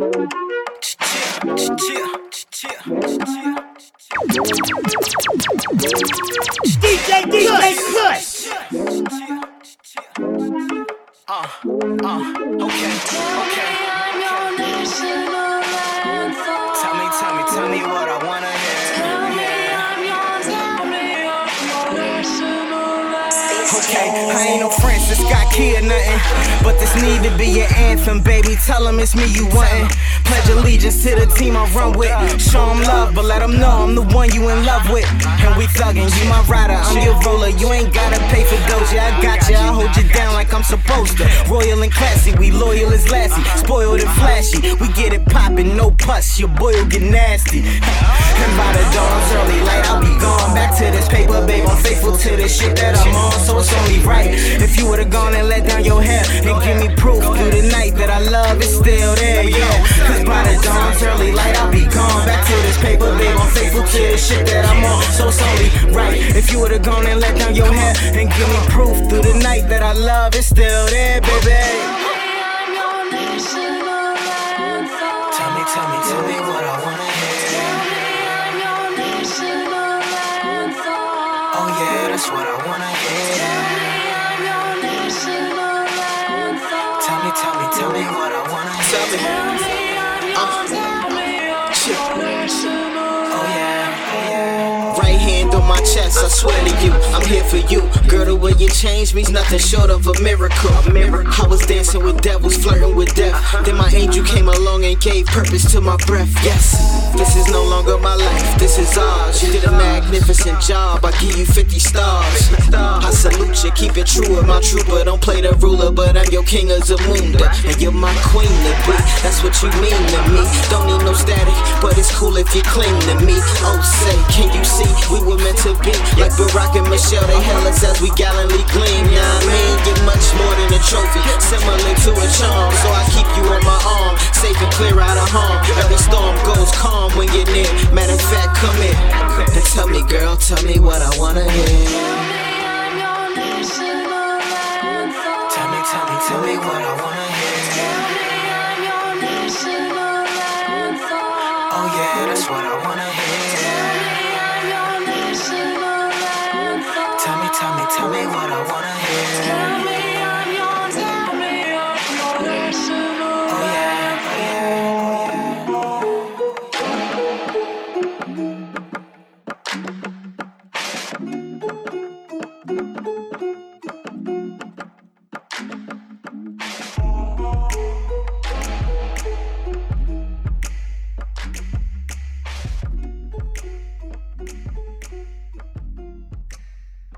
DJ DJ Kuwsh. Uh, uh, okay, okay. Tell me, tell me, tell me what I wanna hear. Okay, I ain't no Key or nothing. But this need to be your anthem, baby. Tell them it's me you wantin'. Pledge allegiance to the team I run with. Show them love, but let them know I'm the one you in love with. And we thuggin', you my rider, I'm your roller. You ain't gotta pay for Doja, I got you. I hold you down like I'm supposed to. Royal and classy, we loyal as Lassie. Spoiled and flashy, we get it poppin', no pus. Your boy will get nasty. And by the dawn's early light, right. If you would've gone and let down your hair and give me proof through the night that I love is still there, yeah. Cause by the dawn's early light, I'll be gone back to this paper, babe. I'm faithful to this shit that I'm on, so only right. If you would've gone and let down your hair and give me proof through the night that I love is still there, baby. Tell me, tell me, tell me Oh yeah, that's what I wanna hear. Tell me, tell me, tell me what I wanna hear. Tell me. Uh. Oh yeah, oh yeah. Right hand on my chest, I swear to you, I'm here for you. Girl, the way you changed me's nothing short of a miracle. I was dancing with devils, flirting with death. Then my angel came along and gave purpose to my breath. Yes, this is no longer my life, this is ours. You did a magnificent job, I give you 50 stars. I salute you, keep it true with my trooper. Don't play the ruler, but I'm your king of Zamunda. And you're my queen to be, that's what you mean to me. Don't need no static, but it's cool if you cling to me. Oh, say, can you see we were meant to be? Like Barack and Michelle, they held us as we gallantly gleam. Nah, I mean, you're much more than a trophy, similar to a charm. So I keep you on my arm, girl, tell me what I wanna hear. Tell me, I'm your national anthem. tell me, tell me tell me what I wanna hear. Tell me I'm your national anthem. Oh yeah, that's what I wanna hear. Tell me, I'm your national anthem. tell me, tell me tell me what I wanna hear.